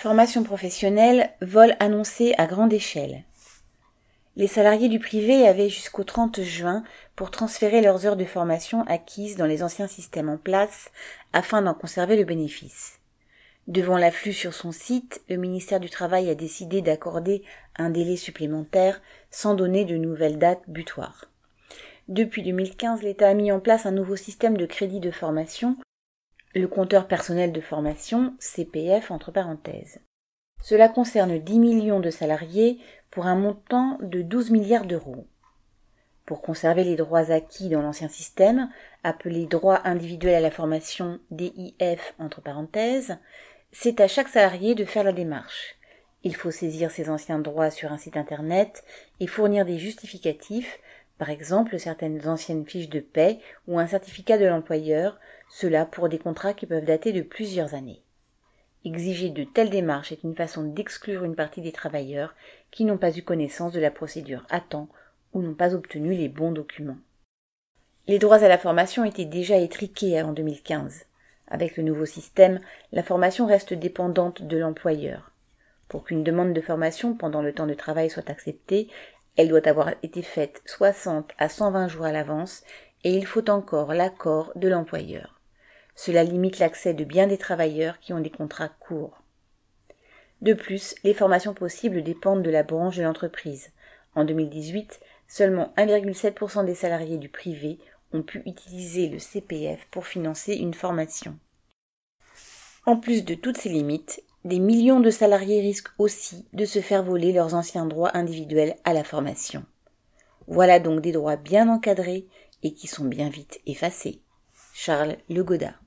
Formation professionnelle, vol annoncé à grande échelle. Les salariés du privé avaient jusqu'au 30 juin pour transférer leurs heures de formation acquises dans les anciens systèmes en place afin d'en conserver le bénéfice. Devant l'afflux sur son site, le ministère du Travail a décidé d'accorder un délai supplémentaire sans donner de nouvelles dates butoirs. Depuis 2015, l'État a mis en place un nouveau système de crédit de formation le compteur personnel de formation, CPF entre parenthèses. Cela concerne 10 millions de salariés pour un montant de 12 milliards d'euros. Pour conserver les droits acquis dans l'ancien système, appelé droit individuel à la formation DIF entre parenthèses, c'est à chaque salarié de faire la démarche. Il faut saisir ses anciens droits sur un site internet et fournir des justificatifs par exemple certaines anciennes fiches de paie ou un certificat de l'employeur, cela pour des contrats qui peuvent dater de plusieurs années. Exiger de telles démarches est une façon d'exclure une partie des travailleurs qui n'ont pas eu connaissance de la procédure à temps ou n'ont pas obtenu les bons documents. Les droits à la formation étaient déjà étriqués avant 2015. Avec le nouveau système, la formation reste dépendante de l'employeur. Pour qu'une demande de formation pendant le temps de travail soit acceptée, elle doit avoir été faite 60 à 120 jours à l'avance et il faut encore l'accord de l'employeur. Cela limite l'accès de bien des travailleurs qui ont des contrats courts. De plus, les formations possibles dépendent de la branche de l'entreprise. En 2018, seulement 1,7% des salariés du privé ont pu utiliser le CPF pour financer une formation. En plus de toutes ces limites, des millions de salariés risquent aussi de se faire voler leurs anciens droits individuels à la formation. Voilà donc des droits bien encadrés et qui sont bien vite effacés. Charles Le Godard.